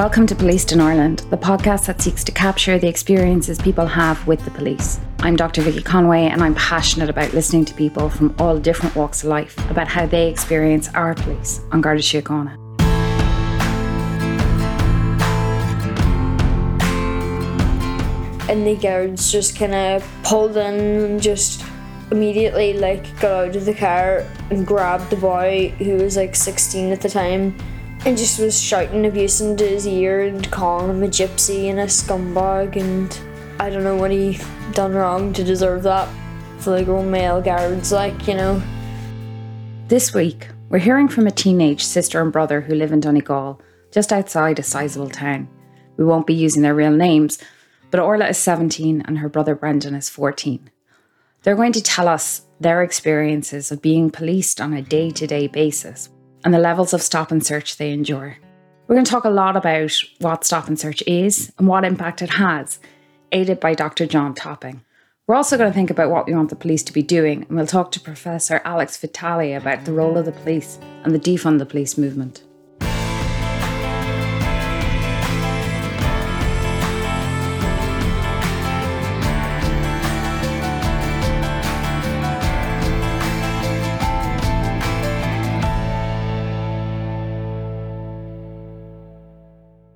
Welcome to Policed in Ireland, the podcast that seeks to capture the experiences people have with the police. I'm Dr. Vicky Conway, and I'm passionate about listening to people from all different walks of life about how they experience our police An Garda Síochána. And the guards just kind of pulled in and just immediately like got out of the car and grabbed the boy who was like 16 at the time and just was shouting abuse into his ear and calling him a gypsy and a scumbag and I don't know what he done wrong to deserve that old male guards like you know This week, we're hearing from a teenage sister and brother who live in Donegal, just outside a sizable town. We won't be using their real names, but Orlaith is 17 and her brother Brendan is 14. They're going to tell us their experiences of being policed on a day to day basis and the levels of stop and search they endure. We're going to talk a lot about what stop and search is and what impact it has, aided by Dr. John Topping. We're also going to think about what we want the police to be doing, and we'll talk to Professor Alex Vitale about the role of the police and the defund the police movement.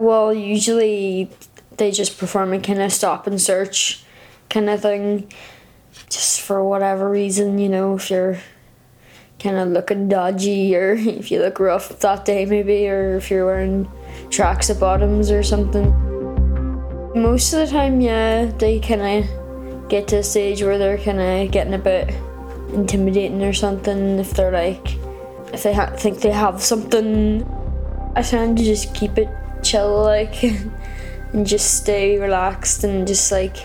Well usually they just perform a kind of stop and search kind of thing just for whatever reason you know if you're kind of looking dodgy or if you look rough that day maybe or if you're wearing tracks at bottoms or something. Most of the time yeah they kind of get to a stage where they're kind of getting a bit intimidating or something if they're like if they ha- think they have something. I tend to just keep it chill like and just stay relaxed and just like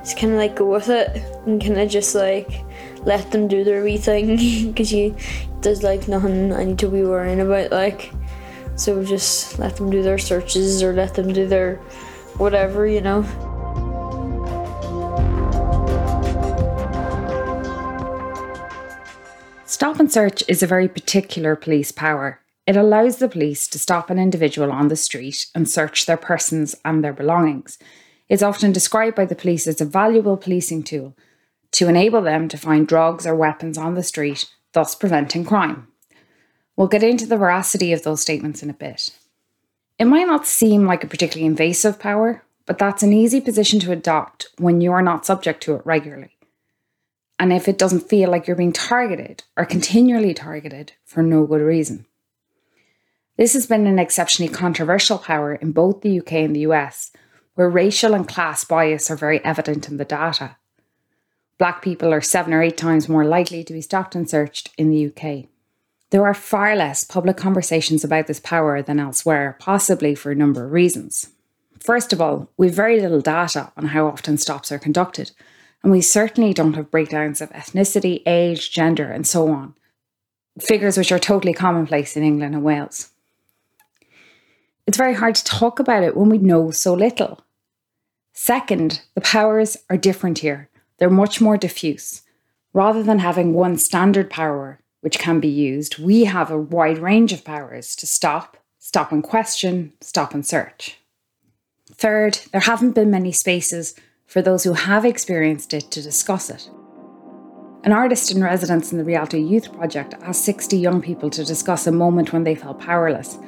just kind of like go with it and kind of just like let them do their wee thing because you there's like nothing I need to be worrying about like so just let them do their searches or let them do their whatever you know Stop and search is a very particular police power. It allows the police to stop an individual on the street and search their persons and their belongings. It's often described by the police as a valuable policing tool to enable them to find drugs or weapons on the street, thus preventing crime. We'll get into the veracity of those statements in a bit. It might not seem like a particularly invasive power, but that's an easy position to adopt when you're not subject to it regularly. And if it doesn't feel like you're being targeted or continually targeted for no good reason. This has been an exceptionally controversial power in both the UK and the US, where racial and class bias are very evident in the data. Black people are seven or eight times more likely to be stopped and searched in the UK. There are far less public conversations about this power than elsewhere, possibly for a number of reasons. First of all, we've very little data on how often stops are conducted, and we certainly don't have breakdowns of ethnicity, age, gender, and so on. Figures which are totally commonplace in England and Wales. It's very hard to talk about it when we know so little. Second, the powers are different here. They're much more diffuse. Rather than having one standard power which can be used, we have a wide range of powers to stop, stop and question, stop and search. Third, there haven't been many spaces for those who have experienced it to discuss it. An artist in residence in the Rialto Youth Project asked 60 young people to discuss a moment when they felt powerless,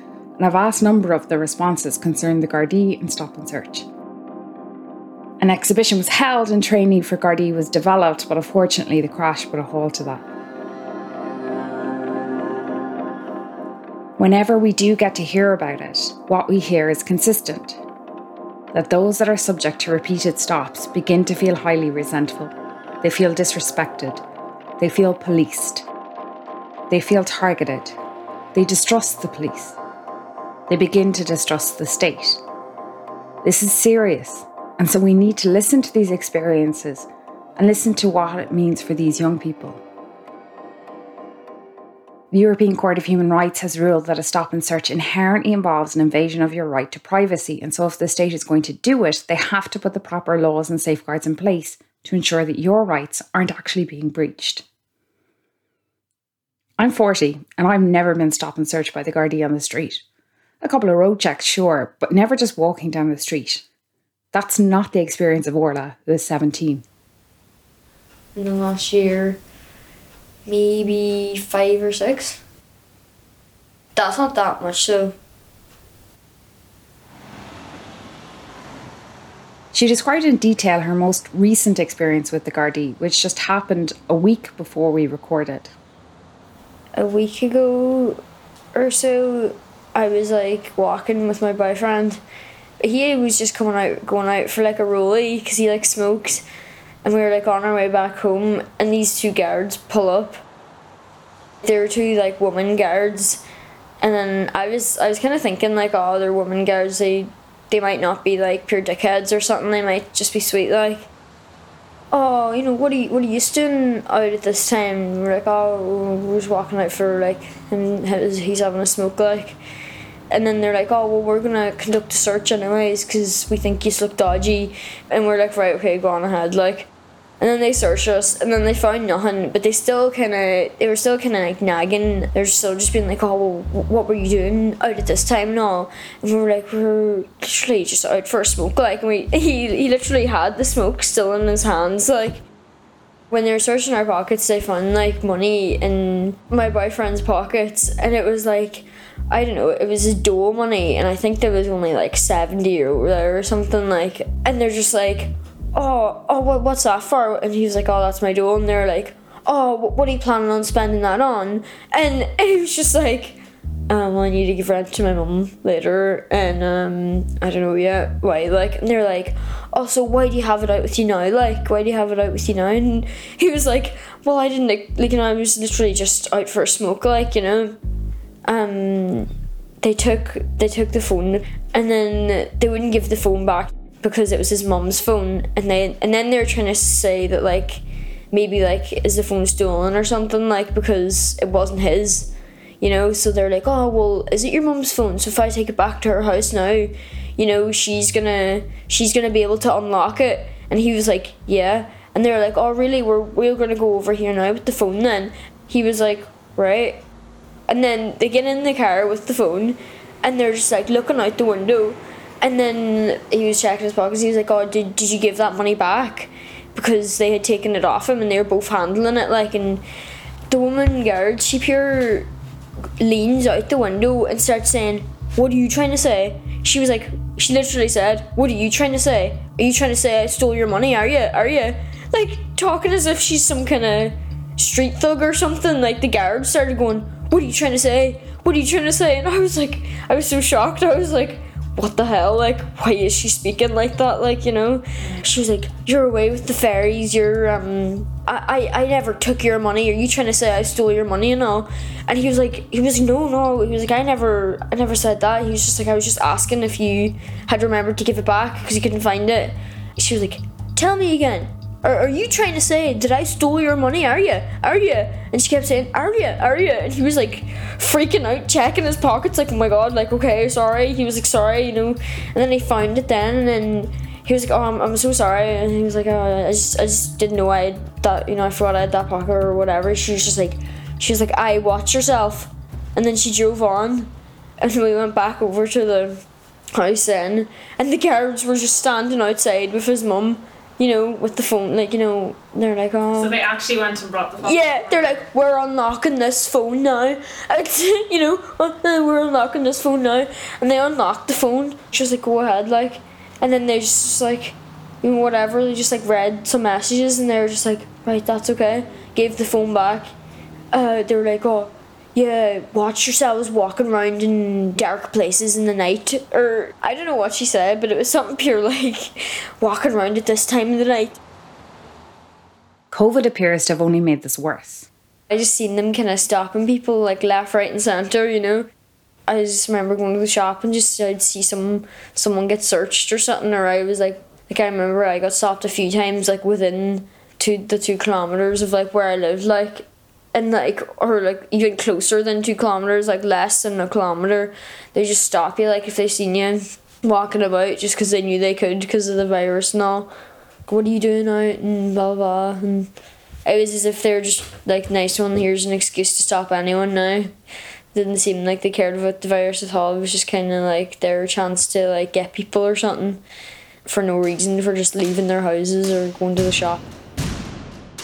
and a vast number of the responses concerned the Gardaí and Stop and Search. An exhibition was held and training for Gardaí was developed, but unfortunately the crash put a halt to that. Whenever we do get to hear about it, what we hear is consistent. That those that are subject to repeated stops begin to feel highly resentful. They feel disrespected. They feel policed. They feel targeted. They distrust the police. They begin to distrust the state. This is serious, and so we need to listen to these experiences and listen to what it means for these young people. The European Court of Human Rights has ruled that a stop and search inherently involves an invasion of your right to privacy, and so if the state is going to do it, they have to put the proper laws and safeguards in place to ensure that your rights aren't actually being breached. I'm 40 and I've never been stop and searched by the Gardaí on the street. A couple of road checks, sure, but never just walking down the street. That's not the experience of Orlaith, who is 17. In the last year, maybe five or six. That's not that much, so. She described in detail her most recent experience with the Gardaí, which just happened a week before we recorded. A week ago or so, I was like walking with my boyfriend. He was just coming out, going out for like a rollie because he like smokes, and we were like on our way back home, and these two guards pull up. There were two like woman guards, and then I was I was kind of thinking like, oh, they're woman guards. They they might not be like pure dickheads or something. They might just be sweet like. Oh, you know what are you what are you doing out at this time? We're like, oh, we're just walking out for like, and he's having a smoke like, and then they're like, oh well, we're gonna conduct a search anyways because we think you look dodgy, and we're like, right, okay, go on ahead, like and then they searched us and then they found nothing but they still kind of they were still kind of like nagging. They're still just being like oh well, what were you doing out at this time and all? And we were like we're literally just out for a smoke like and we he, he literally had the smoke still in his hands like when they were searching our pockets they found like money in my boyfriend's pockets and it was like I don't know, it was a dole money, and I think there was only like 70 euro there or something like, and they're just like, oh, oh, what, what's that for? And he was like, oh, that's my dough. And they're like, oh, what are you planning on spending that on? And it was just like, um, well, I need to give rent to my mum later, and um, I don't know yet why. Like, and they're like, "Oh, so why do you have it out with you now? Like, why do you have it out with you now?" And he was like, "Well, I didn't like you know, I was literally just out for a smoke, like, you know." Um, they took they took the phone, and then they wouldn't give the phone back because it was his mom's phone and then and then they're trying to say that like maybe like is the phone stolen or something like because it wasn't his you know? So they're like oh well is it your mom's phone? So if i take it back to her house now you know she's gonna she's gonna be able to unlock it. And he was like yeah. And they're like oh really? We're we're gonna go over here now with the phone then? He was like right and then they get in the car with the phone and they're just like looking out the window and then he was checking his pockets. He was like, "Oh, did did you give that money back?" Because they had taken it off him, and they were both handling it. Like, and the woman guard, she pure leans out the window and starts saying, "What are you trying to say?" She was like, she literally said, "What are you trying to say? Are you trying to say I stole your money? Are you? Are you?" Like talking as if she's some kind of street thug or something. Like the guard started going, "What are you trying to say? What are you trying to say?" And I was like, I was so shocked. I was like what the hell? Like, why is she speaking like that? Like, you know? She was like, You're away with the fairies, you're, um, I, I, I never took your money. Are you trying to say I stole your money and all? And he was like, he was like, no, no. He was like, I never, I never said that. He was just like, I was just asking if you had remembered to give it back because you couldn't find it. She was like, tell me again. Are, are you trying to say, did I stole your money? Are you? Are you? And she kept saying, Are you? Are you? And he was like freaking out, checking his pockets, like, Oh my god, like, okay, sorry. He was like, Sorry, you know. And then he found it then, and then he was like, Oh, I'm, I'm so sorry. And he was like, Oh, I just, I just didn't know I had that, you know, I forgot I had that pocket or whatever. She was just like, She was like, I watch yourself. And then she drove on, and we went back over to the house then, and the guards were just standing outside with his mum you know, with the phone, like, you know, they're like, oh. So they actually went and brought the phone? Yeah, they're like, we're unlocking this phone now. And, you know, uh, we're unlocking this phone now. And they unlocked the phone. She was like, go ahead, like. And then they just, like, you know, whatever, they just, like, read some messages and they were just like, right, that's okay. Gave the phone back. Uh, they were like, oh, yeah, watch yourselves walking around in dark places in the night. Or I don't know what she said, but it was something pure like walking around at this time of the night. COVID appears to have only made this worse. I just seen them kind of stopping people like left, right, and centre. You know, I just remember going to the shop and just I'd see some someone get searched or something, or I was like, like I remember I got stopped a few times like within two the two kilometers of like where I lived, like and like or like even closer than two kilometers like less than a kilometer they just stop you like if they seen you walking about just because they knew they could because of the virus and all what are you doing out and blah blah, blah. and it was as if they were just like nice one here's an excuse to stop anyone now didn't seem like they cared about the virus at all. It was just kind of like their chance to like get people or something for no reason for just leaving their houses or going to the shop.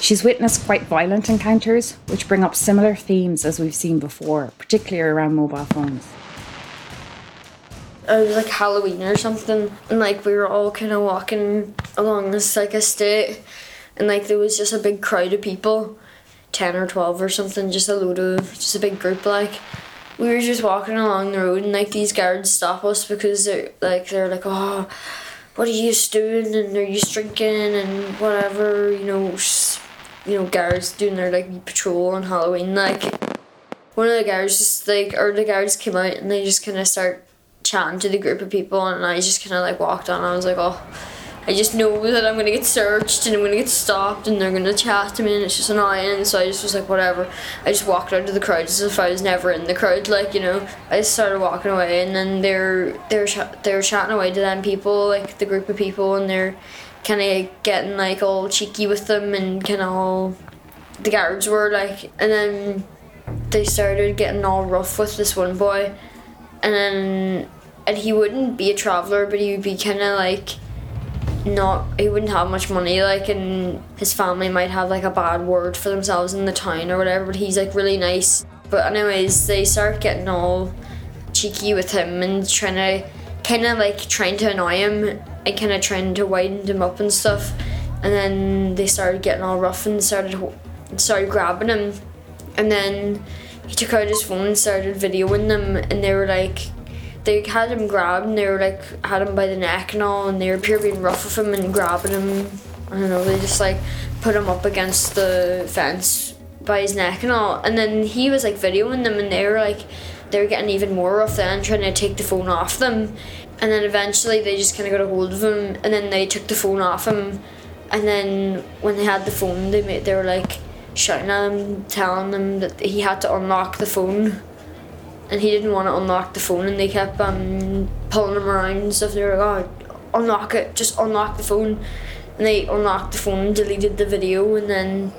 She's witnessed quite violent encounters, which bring up similar themes as we've seen before, particularly around mobile phones. It was like Halloween or something, and like we were all kind of walking along this like estate, and like there was just a big crowd of people, ten or twelve or something, just a load of just a big group like. We were just walking along the road, and like these guards stop us because they're like they're like oh what are you doing and are you drinking and whatever you know you know guards doing their like patrol on halloween like one of the guards just like or the guards came out and they just kind of start chatting to the group of people and i just kind of like walked on i was like oh I just know that I'm gonna get searched and I'm gonna get stopped and they're gonna chat to me and it's just annoying. So I just was like, whatever. I just walked out of the crowd as if I was never in the crowd. Like you know, I just started walking away and then they're they're they're chatting away to them people, like the group of people, and they're kind of getting like all cheeky with them and kind of all the guards were like, and then they started getting all rough with this one boy, and then and he wouldn't be a traveler, but he would be kind of like not he wouldn't have much money like and his family might have like a bad word for themselves in the town or whatever but he's like really nice. But anyways they start getting all cheeky with him and trying to kind of like trying to annoy him. And kind of trying to wind him up and stuff. And then they started getting all rough and started started grabbing him. And then he took out his phone and started videoing them. And they were like they had him grabbed and they were like had him by the neck and all. And they were pure being rough with him and grabbing him. I don't know, they just like put him up against the fence by his neck and all. And then he was like videoing them and they were like they were getting even more rough then trying to take the phone off them and then eventually they just kind of got a hold of him and then they took the phone off him and then when they had the phone they made, they were like shouting at him telling him that he had to unlock the phone and he didn't want to unlock the phone and they kept um, pulling him around and stuff. They were like, oh, unlock it, just unlock the phone. And they unlocked the phone, deleted the video, and then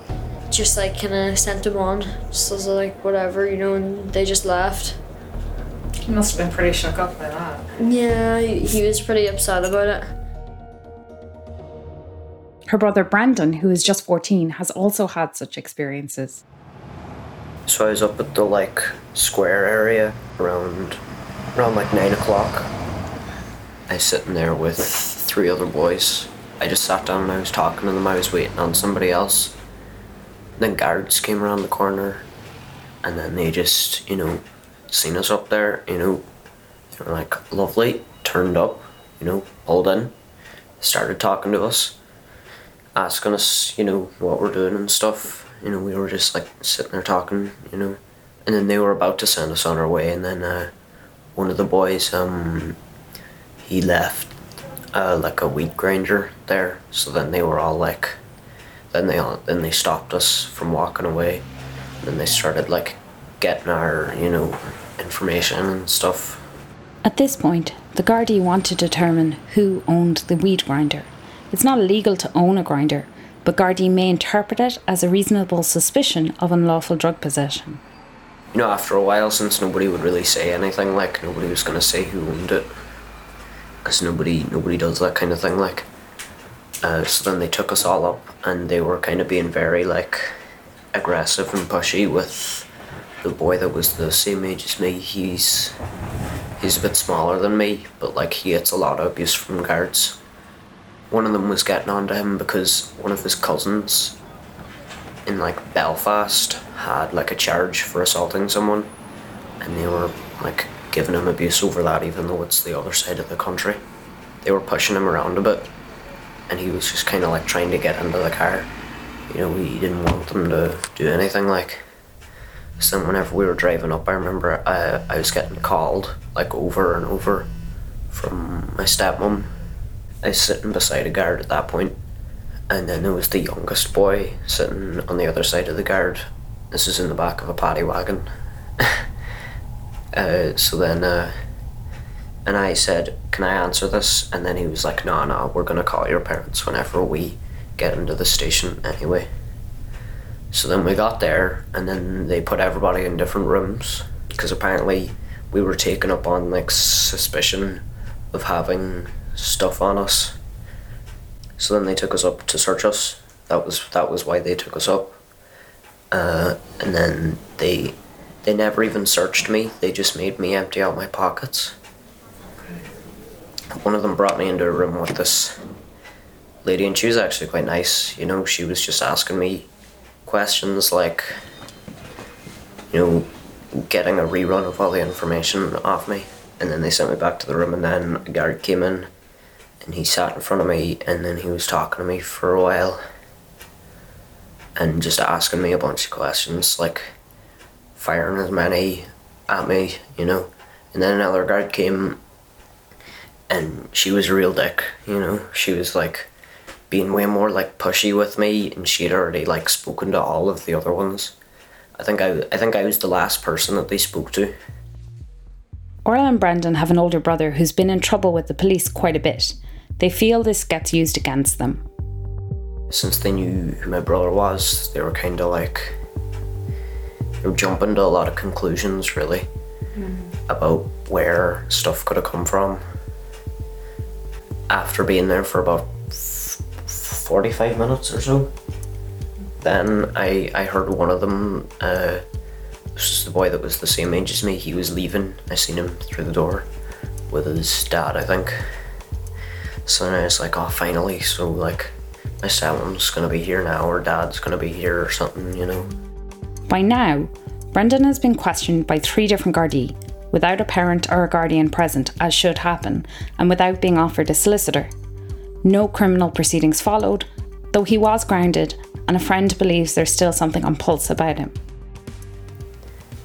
just like kind of sent him on. Just was like, whatever, you know, and they just left. He must have been pretty shook up by that. Yeah, he, he was pretty upset about it. Her brother Brendan, who is just 14, has also had such experiences. So I was up at the like square area around around like nine o'clock. I was sitting there with three other boys. I just sat down and I was talking to them. I was waiting on somebody else. Then guards came around the corner, and then they just you know seen us up there. You know, they were like lovely, turned up, you know, pulled in, started talking to us, asking us you know what we're doing and stuff. You know, we were just like sitting there talking, you know, and then they were about to send us on our way, and then uh, one of the boys, um, he left uh, like a weed grinder there, so then they were all like, then they all, then they stopped us from walking away, and then they started like getting our, you know, information and stuff. At this point, the Gardaí want to determine who owned the weed grinder. It's not illegal to own a grinder, but Gardaí may interpret it as a reasonable suspicion of unlawful drug possession. You know, after a while, since nobody would really say anything, like nobody was going to say who owned it, because nobody nobody does that kind of thing. Like, uh, so then they took us all up, and they were kind of being very like aggressive and pushy with the boy that was the same age as me. He's he's a bit smaller than me, but like he gets a lot of abuse from guards one of them was getting on to him because one of his cousins in like Belfast had like a charge for assaulting someone and they were like giving him abuse over that even though it's the other side of the country. They were pushing him around a bit and he was just kind of like trying to get into the car. You know, he didn't want them to do anything like. So whenever we were driving up, I remember I, I was getting called like over and over from my stepmom I was sitting beside a guard at that point, and then there was the youngest boy sitting on the other side of the guard. This is in the back of a paddy wagon. uh, so then, uh, and I said, "Can I answer this?" And then he was like, "No, no, we're gonna call your parents whenever we get into the station anyway." So then we got there, and then they put everybody in different rooms, because apparently we were taken up on like suspicion of having stuff on us. So then they took us up to search us. That was that was why they took us up. Uh, and then they they never even searched me. They just made me empty out my pockets. One of them brought me into a room with this lady, and she was actually quite nice. You know, she was just asking me questions like, you know, getting a rerun of all the information off me. And then they sent me back to the room, and then a guard came in and he sat in front of me, and then he was talking to me for a while and just asking me a bunch of questions, like firing as many at me, you know. And then another guard came and she was a real dick, you know. She was like being way more like pushy with me and she'd already like spoken to all of the other ones. I think I I think I was the last person that they spoke to. Orlaith and Brendan have an older brother who's been in trouble with the police quite a bit. They feel this gets used against them. Since they knew who my brother was, they were kind of like they were jumping to a lot of conclusions, really, mm-hmm. about where stuff could have come from. After being there for about f- forty-five minutes or so, then I I heard one of them. Uh, the boy that was the same age as me. He was leaving. I seen him through the door with his dad, I think. So then I was like, oh, finally. So like, my stepmom's gonna be here now, or dad's gonna be here, or something, you know. By now, Brendan has been questioned by three different Gardaí, without a parent or a guardian present, as should happen, and without being offered a solicitor. No criminal proceedings followed, though he was grounded, and a friend believes there's still something on PULSE about him.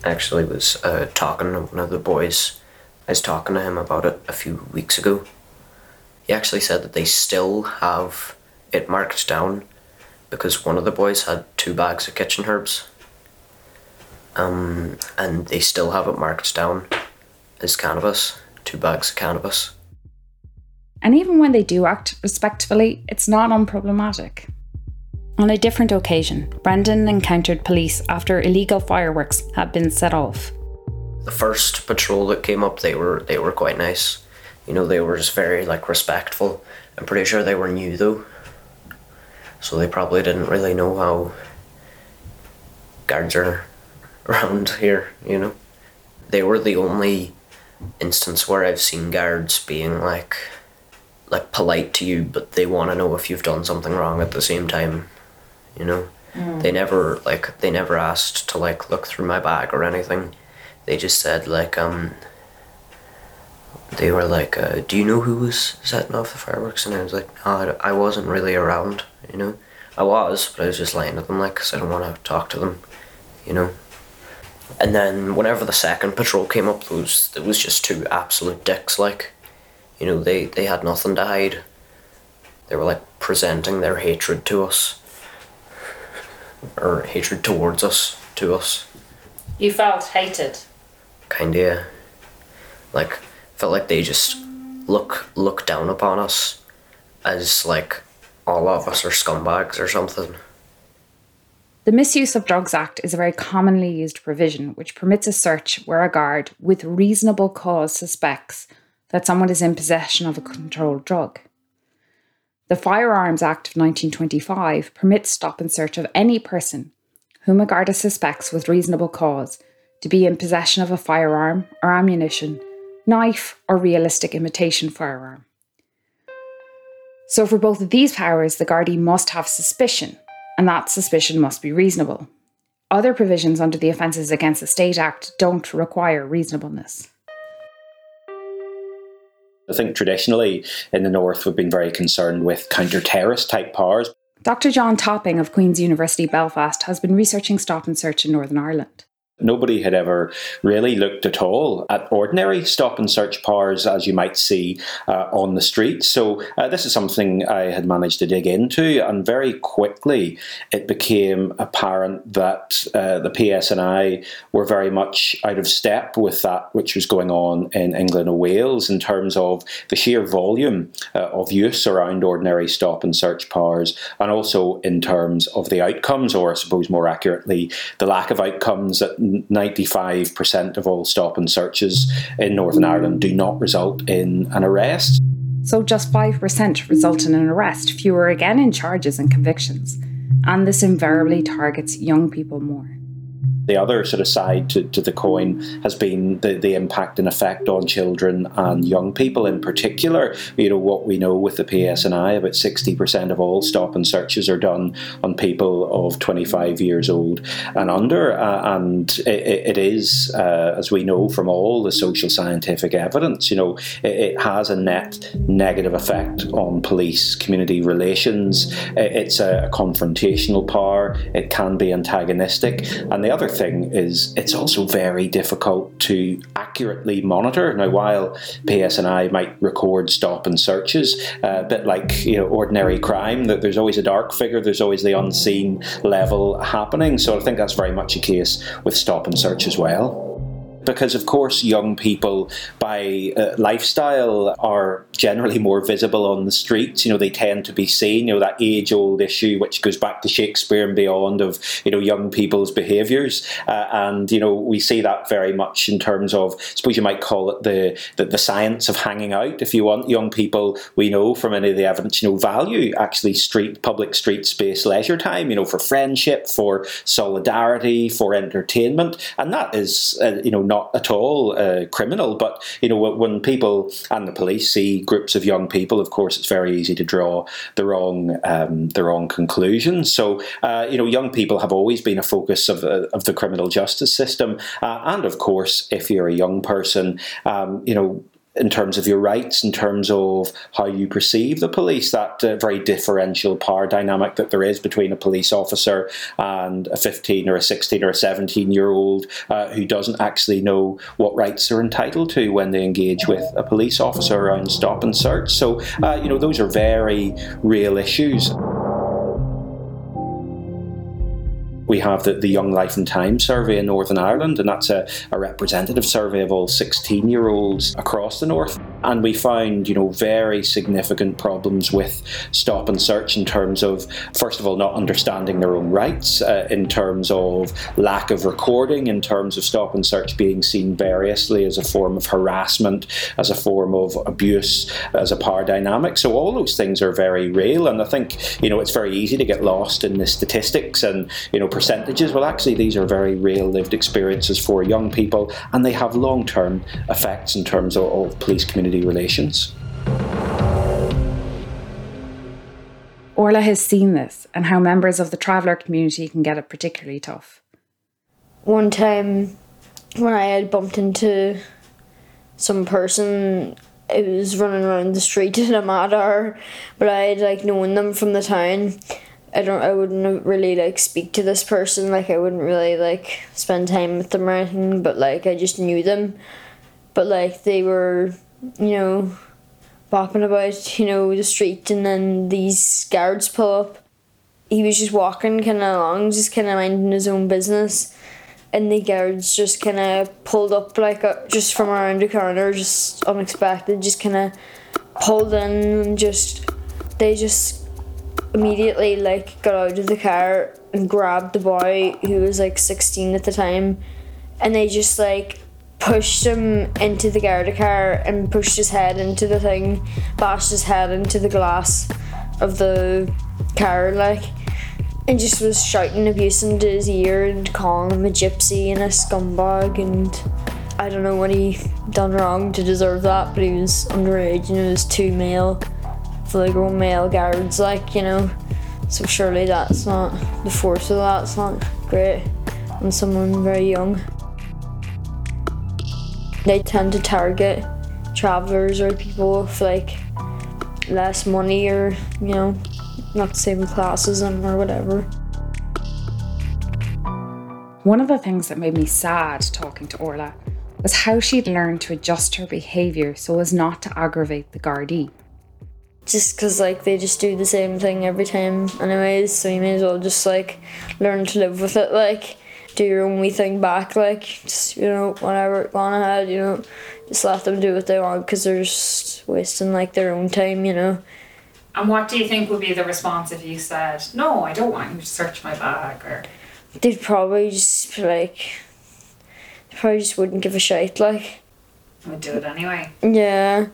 Actually was uh, talking to one of the boys. I was talking to him about it a few weeks ago. He actually said that they still have it marked down because one of the boys had two bags of kitchen herbs. Um, and they still have it marked down as cannabis, two bags of cannabis. And even when they do act respectfully, it's not unproblematic. On a different occasion, Brendan encountered police after illegal fireworks had been set off. The first patrol that came up, they were they were quite nice. You know, they were just very like respectful. I'm pretty sure they were new though, so they probably didn't really know how guards are around here. You know, they were the only instance where I've seen guards being like like polite to you, but they want to know if you've done something wrong at the same time. You know, they never like they never asked to like look through my bag or anything. They just said like um. They were like, uh, "Do you know who was setting off the fireworks?" And I was like, "No, I, I wasn't really around. You know, I was, but I was just lying to them like, cause I don't want to talk to them. You know." And then whenever the second patrol came up, there was there was just two absolute dicks. Like, you know, they they had nothing to hide. They were like presenting their hatred to us, or hatred towards us to us. You felt hated. Kinda, yeah. like felt like they just look look down upon us as like all of us are scumbags or something. The Misuse of Drugs Act is a very commonly used provision which permits a search where a guard with reasonable cause suspects that someone is in possession of a controlled drug. The Firearms Act of 1925 permits stop and search of any person whom a guard suspects with reasonable cause to be in possession of a firearm or ammunition, knife, or realistic imitation firearm. So, for both of these powers, the Gardaí must have suspicion, and that suspicion must be reasonable. Other provisions under the Offences Against the State Act don't require reasonableness. I think traditionally in the North we've been very concerned with counter terrorist type powers. Dr. John Topping of Queen's University Belfast has been researching stop and search in Northern Ireland. Nobody had ever really looked at all at ordinary stop and search powers as you might see uh, on the street. So, uh, this is something I had managed to dig into, and very quickly it became apparent that uh, the PSNI were very much out of step with that which was going on in England and Wales in terms of the sheer volume uh, of use around ordinary stop and search powers, and also in terms of the outcomes, or I suppose more accurately, the lack of outcomes that 95% of all stop and searches in Northern Ireland do not result in an arrest. So just 5% result in an arrest, fewer again in charges and convictions. And this invariably targets young people more the other sort of side to, to the coin has been the, the impact and effect on children and young people in particular. You know, what we know with the PSNI, about 60% of all stop and searches are done on people of 25 years old and under. Uh, and it, it is, uh, as we know from all the social scientific evidence, you know, it, it, has a net negative effect on police community relations. It's a, a confrontational power, it can be antagonistic. And the other thing is it's also very difficult to accurately monitor. Now, while PSNI might record stop and searches, uh, a bit like you know ordinary crime, that there's always a dark figure, there's always the unseen level happening. So I think that's very much a case with stop and search as well because of course young people by uh, lifestyle are generally more visible on the streets. You know they tend to be seen you know that age old issue which goes back to Shakespeare and beyond of you know young people's behaviors uh, and you know we see that very much in terms of I suppose you might call it the, the, the science of hanging out. If you want young people we know from any of the evidence you know value actually street public street space leisure time you know for friendship for solidarity for entertainment. And that is uh, you know not not at all uh, criminal. But you know, when people and the police see groups of young people, of course, it's very easy to draw the wrong um, the wrong conclusions. So uh, you know, young people have always been a focus of uh, of the criminal justice system, uh, and of course, if you're a young person, um, you know, in terms of your rights, in terms of how you perceive the police, that uh, very differential power dynamic that there is between a police officer and a 15 or a 16 or a 17 year old uh, who doesn't actually know what rights they're entitled to when they engage with a police officer around stop and search. So, uh, you know, those are very real issues. We have the, the Young Life and Time survey in Northern Ireland, and that's a, a representative survey of all 16 year olds across the North. And we found, you know, very significant problems with stop and search in terms of, first of all, not understanding their own rights, uh, in terms of lack of recording, in terms of stop and search being seen variously as a form of harassment, as a form of abuse, as a power dynamic. So all those things are very real, and I think, you know, it's very easy to get lost in the statistics and, you know, percentages. Well, actually, these are very real lived experiences for young people, and they have long term effects in terms of, of police community relations. Orlaith has seen this and how members of the traveller community can get it particularly tough. One time when I had bumped into some person it was running around the street in a mad hour, but I had like known them from the town I don't I wouldn't really like speak to this person. Like I wouldn't really like spend time with them or anything but like I just knew them. But like they were you know bopping about you know the street and then these guards pull up. He was just walking kind of along just kind of minding his own business. And the guards just kind of pulled up like uh, just from around the corner just unexpected just kind of pulled in and just they just immediately like got out of the car and grabbed the boy who was like 16 at the time and they just like pushed him into the Garda car and pushed his head into the thing, bashed his head into the glass of the car like and just was shouting abuse into his ear and calling him a gypsy and a scumbag and I don't know what he done wrong to deserve that, but he was underage and it was too male fully grown male guards, like, you know. So surely that's not, the force of that's not great on someone very young. They tend to target travellers or people with like less money or, you know, not the same class as them or whatever. One of the things that made me sad talking to Orlaith was how she'd learned to adjust her behaviour so as not to aggravate the Gardaí just because like they just do the same thing every time anyways so you may as well just like learn to live with it like do your own wee thing back like just you know whatever go on ahead you know just let them do what they want because they're just wasting like their own time you know and what do you think would be the response if you said no i don't want you to search my bag or they'd probably just like probably just wouldn't give a shit. Like, i Would do it anyway. yeah,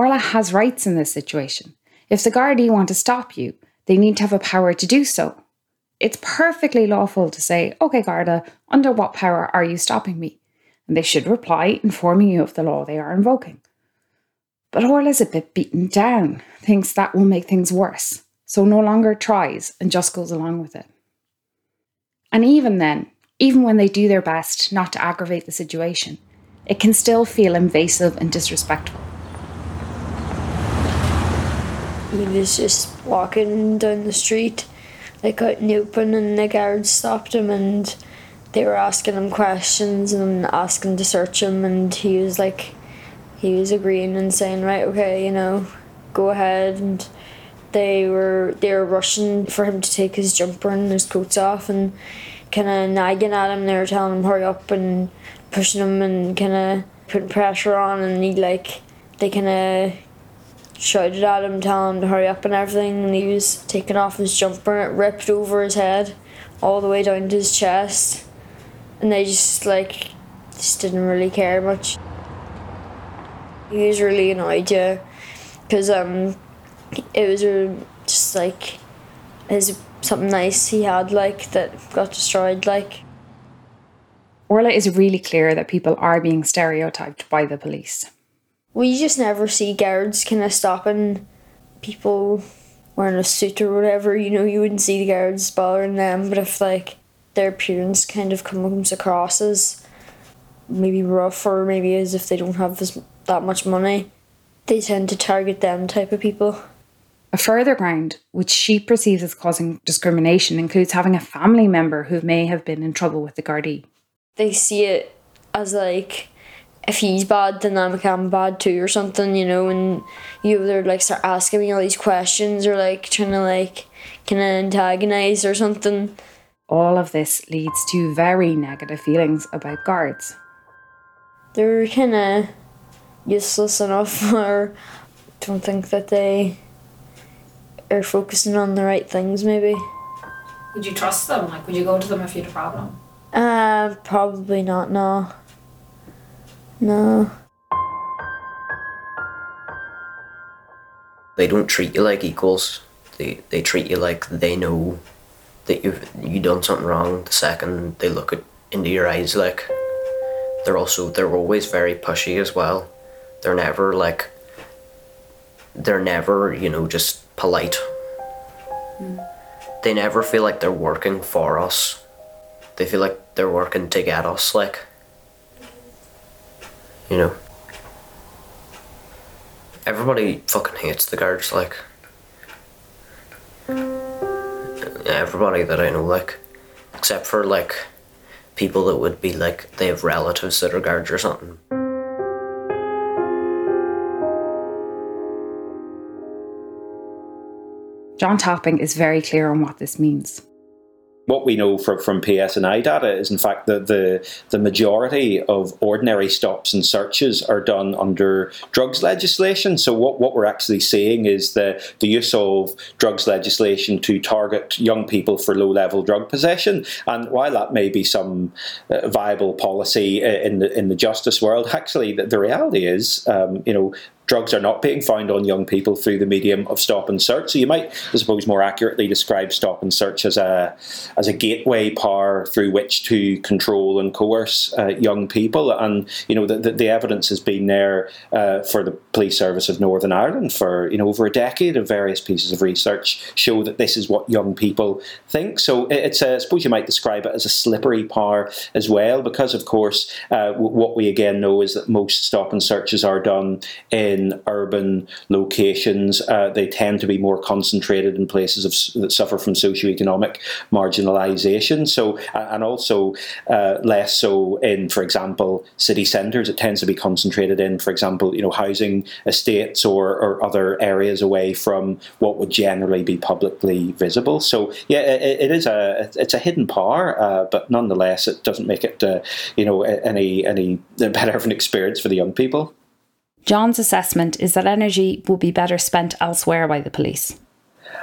Orlaith has rights in this situation. If the Gardaí want to stop you, they need to have a power to do so. It's perfectly lawful to say, OK, Garda, under what power are you stopping me? And they should reply, informing you of the law they are invoking. But Orlaith's a bit beaten down, thinks that will make things worse, so no longer tries and just goes along with it. And even then, even when they do their best not to aggravate the situation, it can still feel invasive and disrespectful. He was just walking down the street, like out in the open, and the guards stopped him and they were asking him questions and asking to search him, and he was like, he was agreeing and saying, right, okay, you know, go ahead, and they were they were rushing for him to take his jumper and his coats off and kind of nagging at him. They were telling him hurry up and pushing him and kind of putting pressure on, and he like they kind of shouted at him, telling him to hurry up and everything, and he was taking off his jumper and it ripped over his head all the way down to his chest. And they just like just didn't really care much. He was really annoyed, yeah, because um, it was uh, just like his something nice he had like that got destroyed, like. Orlaith is really clear that people are being stereotyped by the police. We just never see guards kind of stopping people wearing a suit or whatever. You know, you wouldn't see the guards bothering them, but if like their appearance kind of comes across as maybe rough or maybe as if they don't have as, that much money, they tend to target them type of people. A further ground, which she perceives as causing discrimination, includes having a family member who may have been in trouble with the Gardaí. They see it as like if he's bad, then I'm, I'm bad too, or something, you know. And you either like start asking me all these questions, or like trying to like kind of antagonize or something. All of this leads to very negative feelings about guards. They're kind of useless enough, or don't think that they are focusing on the right things. Maybe. Would you trust them? Like, would you go to them if you had a problem? Uh, probably not. No. No. They don't treat you like equals. They they treat you like they know that you've you done something wrong the second they look at into your eyes. Like they're also they're always very pushy as well. They're never like they're never you know just polite. Hmm. They never feel like they're working for us. They feel like they're working to get us. Like you know. Everybody fucking hates the guards, like. Everybody that I know, like. Except for, like, people that would be, like, they have relatives that are guards or something. John Topping is very clear on what this means. What we know from, from PSNI data is, in fact, that the, the majority of ordinary stops and searches are done under drugs legislation. So, what, what we're actually seeing is the, the use of drugs legislation to target young people for low level drug possession. And while that may be some uh, viable policy uh, in the, in the justice world, actually, the, the reality is, um, you know, drugs are not being found on young people through the medium of stop and search. So you might, I suppose, more accurately describe stop and search as a as a gateway power through which to control and coerce uh, young people. And you know the, the, the evidence has been there uh, for the police service of Northern Ireland for you know over a decade. Of various pieces of research show that this is what young people think. So it's a, I suppose you might describe it as a slippery power as well, because of course uh, what we again know is that most stop and searches are done in urban locations. Uh, they tend to be more concentrated in places of, that suffer from socioeconomic marginalisation. So, and also uh, less so in, for example, city centres. It tends to be concentrated in, for example, you know, housing estates or, or other areas away from what would generally be publicly visible. So, yeah, it, it is a it's a hidden power, uh, but nonetheless, it doesn't make it, uh, you know, any any better of an experience for the young people. John's assessment is that energy will be better spent elsewhere by the police.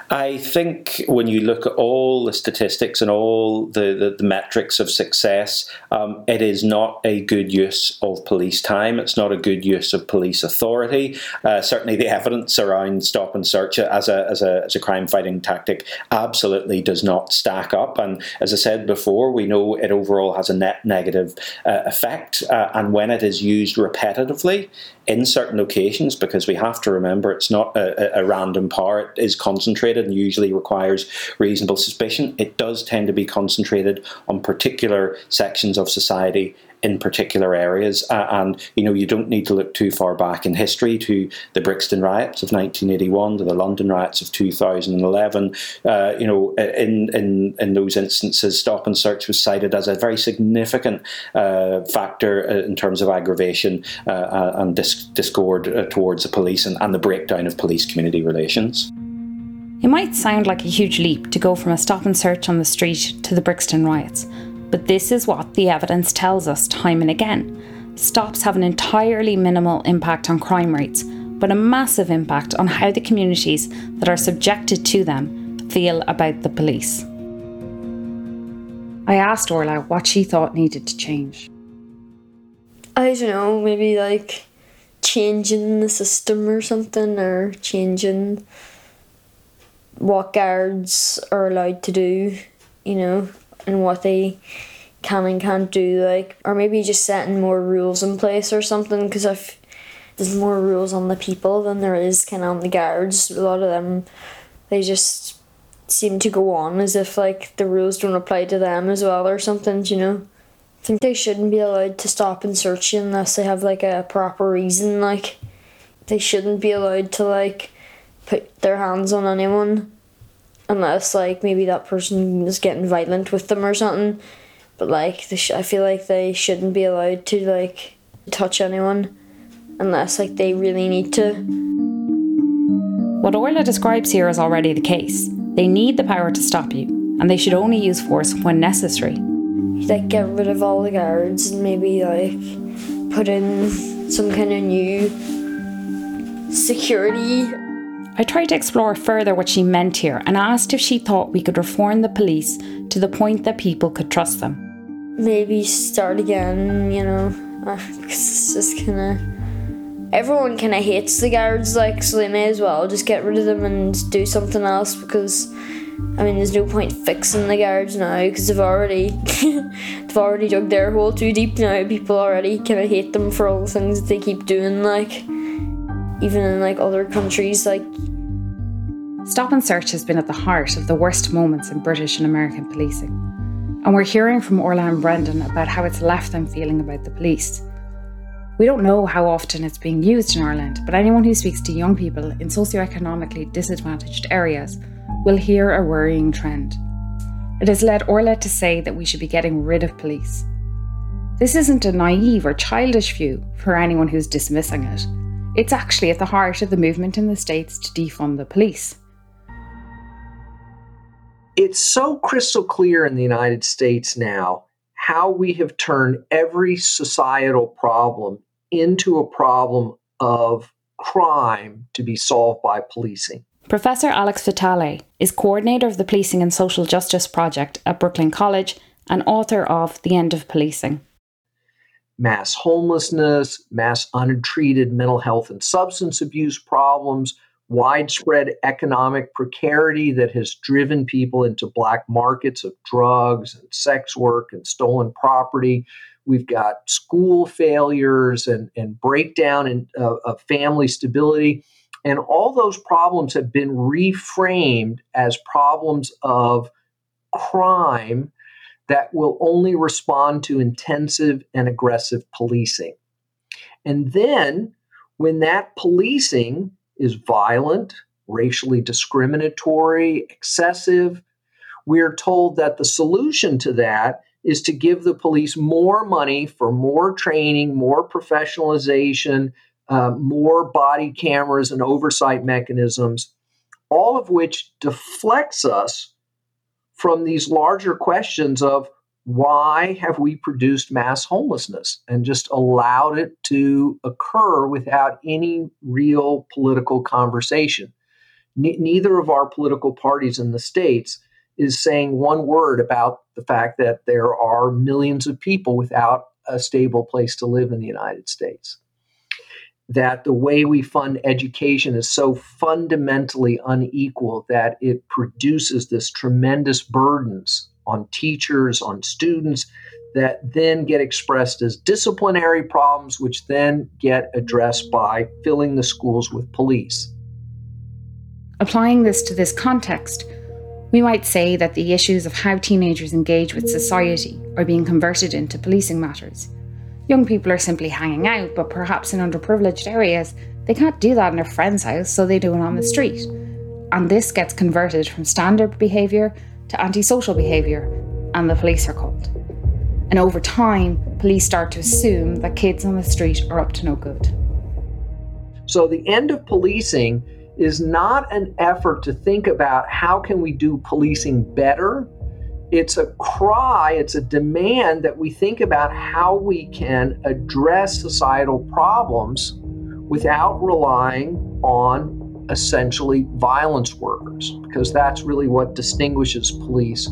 I think when you look at all the statistics and all the, the, the metrics of success, um, it is not a good use of police time. It's not a good use of police authority. Uh, certainly, the evidence around stop and search as a, as a, as a crime fighting tactic absolutely does not stack up. And as I said before, we know it overall has a net negative uh, effect. Uh, and when it is used repetitively, in certain locations because we have to remember it's not a, a, random power, it is concentrated and usually requires reasonable suspicion. It does tend to be concentrated on particular sections of society in particular areas. Uh, and you know, you don't need to look too far back in history to the Brixton riots of 1981 to the London riots of 2011. Uh, you know, in in in those instances, stop and search was cited as a very significant uh, factor uh, in terms of aggravation uh, uh, and dis- discord towards the police and, and the breakdown of police community relations. It might sound like a huge leap to go from a stop and search on the street to the Brixton riots, but this is what the evidence tells us time and again. Stops have an entirely minimal impact on crime rates, but a massive impact on how the communities that are subjected to them feel about the police. I asked Orlaith what she thought needed to change. I don't know, maybe like changing the system or something, or changing what guards are allowed to do, you know and what they can and can't do, like, or maybe just setting more rules in place or something. Because if there's more rules on the people than there is kind of on the guards, a lot of them they just seem to go on as if like the rules don't apply to them as well or something. You know, I think they shouldn't be allowed to stop and search you unless they have like a proper reason. Like, they shouldn't be allowed to like put their hands on anyone unless like maybe that person is getting violent with them or something. But like, sh- I feel like they shouldn't be allowed to like touch anyone unless like they really need to. What Orlaith describes here is already the case. They need the power to stop you, and they should only use force when necessary. Like get rid of all the guards and maybe like put in some kind of new security I tried to explore further what she meant here and asked if she thought we could reform the police to the point that people could trust them. Maybe start again, you know, uh, it's just kind of. Everyone kind of hates the guards, like, so they may as well just get rid of them and do something else because, I mean, there's no point fixing the guards now because they've already, they've already dug their hole too deep now. People already kind of hate them for all the things that they keep doing, like even in like other countries like Stop and search has been at the heart of the worst moments in British and American policing. And we're hearing from Orlaith and Brendan about how it's left them feeling about the police. We don't know how often it's being used in Ireland, but anyone who speaks to young people in socioeconomically disadvantaged areas will hear a worrying trend. It has led Orlaith to say that we should be getting rid of police. This isn't a naive or childish view for anyone who's dismissing it. It's actually at the heart of the movement in the States to defund the police. It's so crystal clear in the United States now how we have turned every societal problem into a problem of crime to be solved by policing. Professor Alex Vitale is coordinator of the Policing and Social Justice Project at Brooklyn College and author of The End of Policing mass homelessness, mass untreated mental health and substance abuse problems, widespread economic precarity that has driven people into black markets of drugs and sex work and stolen property. We've got school failures and, and breakdown in, uh, of family stability. And all those problems have been reframed as problems of crime that will only respond to intensive and aggressive policing. And then, when that policing is violent, racially discriminatory, excessive, we're told that the solution to that is to give the police more money for more training, more professionalization, uh, more body cameras and oversight mechanisms, all of which deflects us from these larger questions of why have we produced mass homelessness and just allowed it to occur without any real political conversation? neither of our political parties in the states is saying one word about the fact that there are millions of people without a stable place to live in the United States. That the way we fund education is so fundamentally unequal that it produces this tremendous burdens on teachers, on students, that then get expressed as disciplinary problems, which then get addressed by filling the schools with police. Applying this to this context, we might say that the issues of how teenagers engage with society are being converted into policing matters. Young people are simply hanging out, but perhaps in underprivileged areas, they can't do that in a friend's house, so they do it on the street. And this gets converted from standard behaviour to antisocial behaviour, and the police are called. And over time, police start to assume that kids on the street are up to no good. So the end of policing is not an effort to think about how can we do policing better. It's a cry, it's a demand that we think about how we can address societal problems without relying on essentially violence workers, because that's really what distinguishes police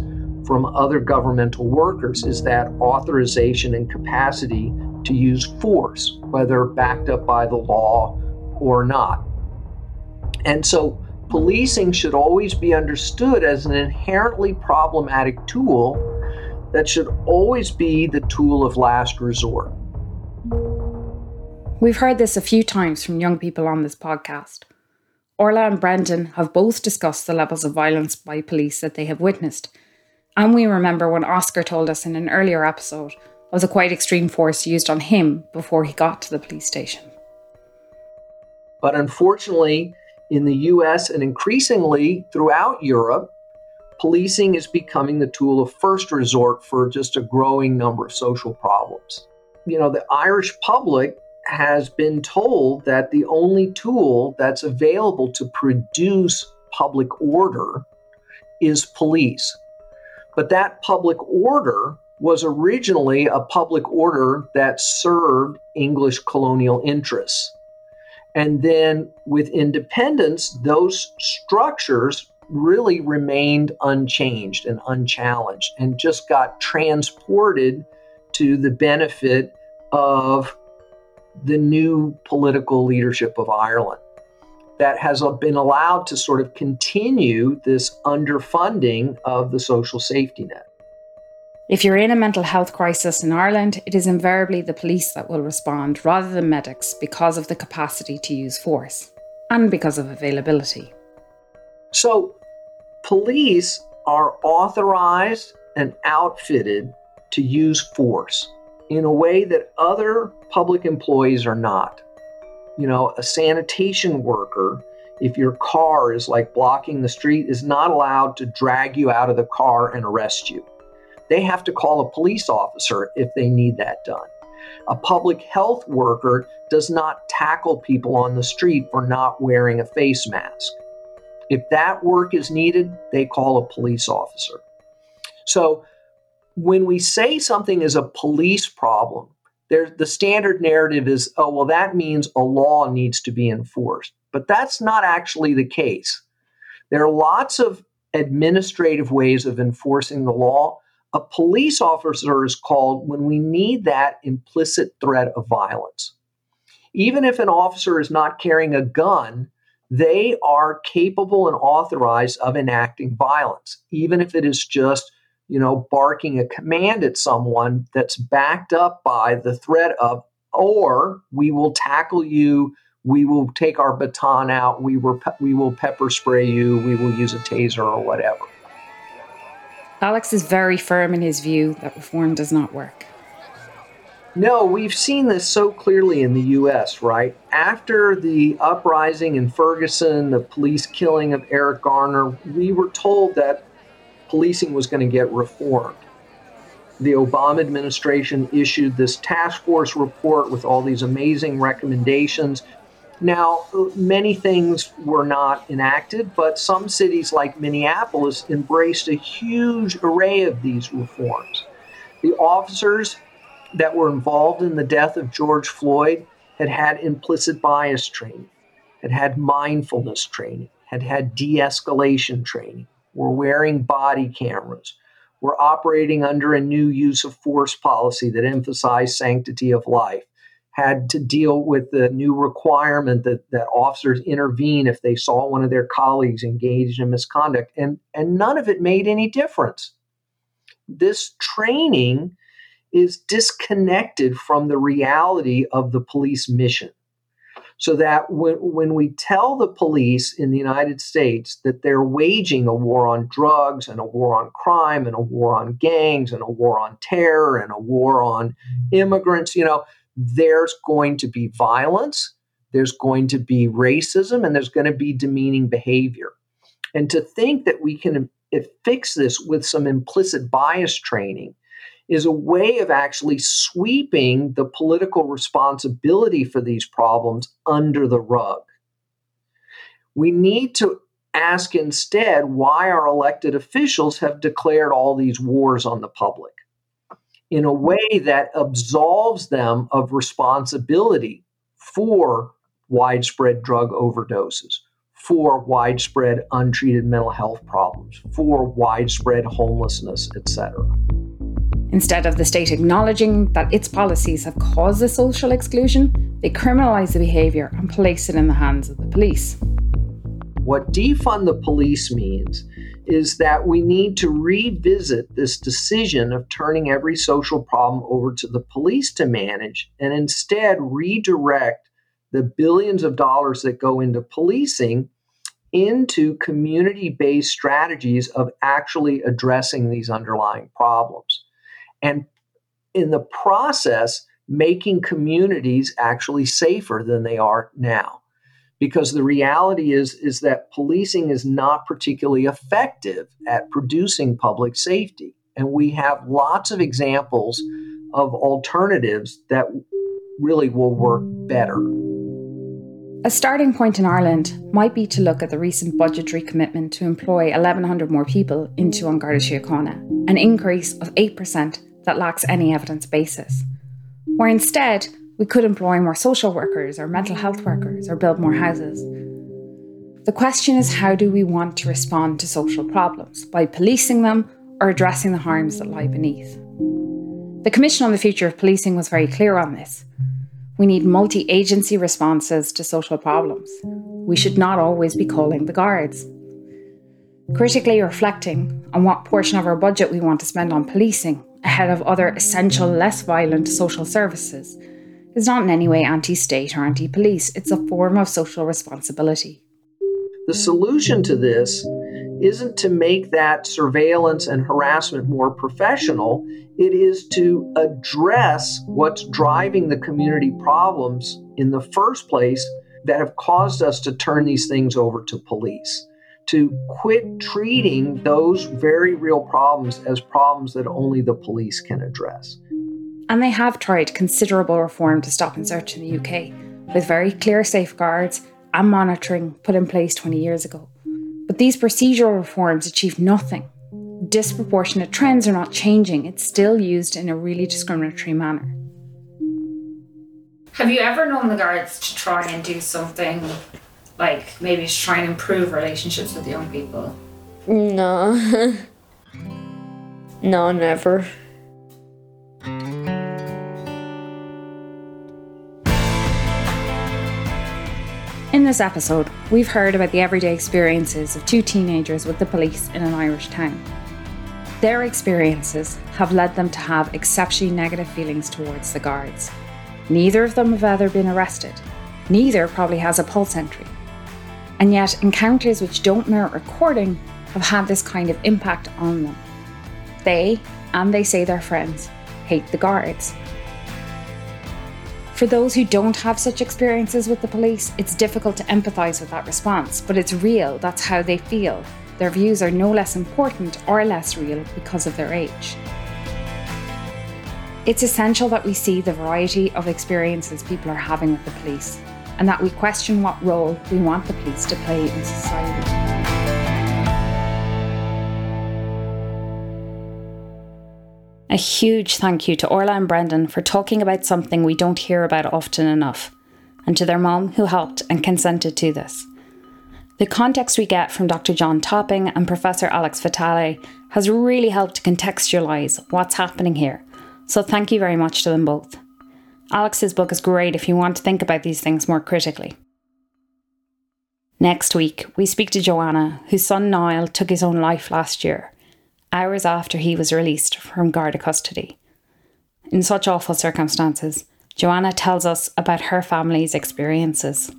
from other governmental workers is that authorization and capacity to use force, whether backed up by the law or not. And so policing should always be understood as an inherently problematic tool that should always be the tool of last resort. We've heard this a few times from young people on this podcast. Orlaith and Brendan have both discussed the levels of violence by police that they have witnessed. And we remember when Oscar told us in an earlier episode of the quite extreme force used on him before he got to the police station. But unfortunately, in the US and increasingly throughout Europe, policing is becoming the tool of first resort for just a growing number of social problems. You know, the Irish public has been told that the only tool that's available to produce public order is police. But that public order was originally a public order that served English colonial interests. And then with independence, those structures really remained unchanged and unchallenged and just got transported to the benefit of the new political leadership of Ireland that has been allowed to sort of continue this underfunding of the social safety net. If you're in a mental health crisis in Ireland, it is invariably the police that will respond rather than medics because of the capacity to use force and because of availability. So, police are authorized and outfitted to use force in a way that other public employees are not. You know, a sanitation worker, if your car is like blocking the street, is not allowed to drag you out of the car and arrest you they have to call a police officer if they need that done. A public health worker does not tackle people on the street for not wearing a face mask. If that work is needed, they call a police officer. So when we say something is a police problem, there, the standard narrative is, oh, well, that means a law needs to be enforced. But that's not actually the case. There are lots of administrative ways of enforcing the law, a police officer is called when we need that implicit threat of violence. Even if an officer is not carrying a gun, they are capable and authorized of enacting violence, even if it is just, you know, barking a command at someone that's backed up by the threat of, or we will tackle you, we will take our baton out, we will, we will pepper spray you, we will use a taser or whatever. Alex is very firm in his view that reform does not work. No, we've seen this so clearly in the US, right? After the uprising in Ferguson, the police killing of Eric Garner, we were told that policing was going to get reformed. The Obama administration issued this task force report with all these amazing recommendations now, many things were not enacted, but some cities like Minneapolis embraced a huge array of these reforms. The officers that were involved in the death of George Floyd had had implicit bias training, had had mindfulness training, had had de escalation training, were wearing body cameras, were operating under a new use of force policy that emphasized sanctity of life, had to deal with the new requirement that, that officers intervene if they saw one of their colleagues engaged in misconduct, and, and none of it made any difference. This training is disconnected from the reality of the police mission. So that when, when we tell the police in the United States that they're waging a war on drugs and a war on crime and a war on gangs and a war on terror and a war on immigrants, you know, there's going to be violence, there's going to be racism, and there's going to be demeaning behavior. And to think that we can eh, fix this with some implicit bias training is a way of actually sweeping the political responsibility for these problems under the rug. We need to ask instead why our elected officials have declared all these wars on the public in a way that absolves them of responsibility for widespread drug overdoses, for widespread untreated mental health problems, for widespread homelessness, etc. Instead of the state acknowledging that its policies have caused the social exclusion, they criminalise the behaviour and place it in the hands of the police. What defund the police means is that we need to revisit this decision of turning every social problem over to the police to manage and instead redirect the billions of dollars that go into policing into community based strategies of actually addressing these underlying problems and in the process, making communities actually safer than they are now. Because the reality is, is that policing is not particularly effective at producing public safety. And we have lots of examples of alternatives that really will work better. A starting point in Ireland might be to look at the recent budgetary commitment to employ 1,100 more people into An Garda Síochána, an increase of 8% that lacks any evidence basis. Where instead, we could employ more social workers or mental health workers or build more houses. The question is how do we want to respond to social problems? By policing them or addressing the harms that lie beneath? The Commission on the Future of Policing was very clear on this. We need multi agency responses to social problems. We should not always be calling the guards. Critically reflecting on what portion of our budget we want to spend on policing ahead of other essential, less violent social services is not in any way anti state or anti police. It's a form of social responsibility. The solution to this isn't to make that surveillance and harassment more professional, it is to address what's driving the community problems in the first place that have caused us to turn these things over to police to quit treating those very real problems as problems that only the police can address. And they have tried considerable reform to stop and search in the UK, with very clear safeguards and monitoring put in place 20 years ago. But these procedural reforms achieve nothing. Disproportionate trends are not changing, it's still used in a really discriminatory manner. Have you ever known the guards to try and do something like maybe to try and improve relationships with young people? No. no, never. This episode, we've heard about the everyday experiences of two teenagers with the police in an Irish town. Their experiences have led them to have exceptionally negative feelings towards the guards. Neither of them have ever been arrested. Neither probably has a PULSE entry. And yet, encounters which don't merit recording have had this kind of impact on them. They, and they say their friends, hate the guards. For those who don't have such experiences with the police, it's difficult to empathise with that response, but it's real, that's how they feel. Their views are no less important or less real because of their age. It's essential that we see the variety of experiences people are having with the police and that we question what role we want the police to play in society. A huge thank you to Orlaith and Brendan for talking about something we don't hear about often enough, and to their mom who helped and consented to this. The context we get from Dr. John Topping and Professor Alex Vitale has really helped to contextualise what's happening here, so thank you very much to them both. Alex's book is great if you want to think about these things more critically. Next week, we speak to Joanna, whose son Niall took his own life last year, hours after he was released from Garda custody. In such awful circumstances, Joanna tells us about her family's experiences.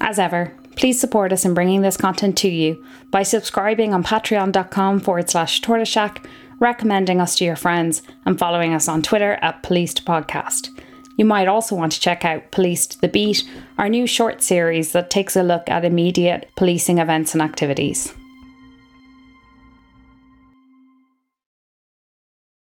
As ever, please support us in bringing this content to you by subscribing on patreon.com forward slash tortoiseshack, recommending us to your friends, and following us on Twitter at Policed Podcast. You might also want to check out Policed the Beat, our new short series that takes a look at immediate policing events and activities.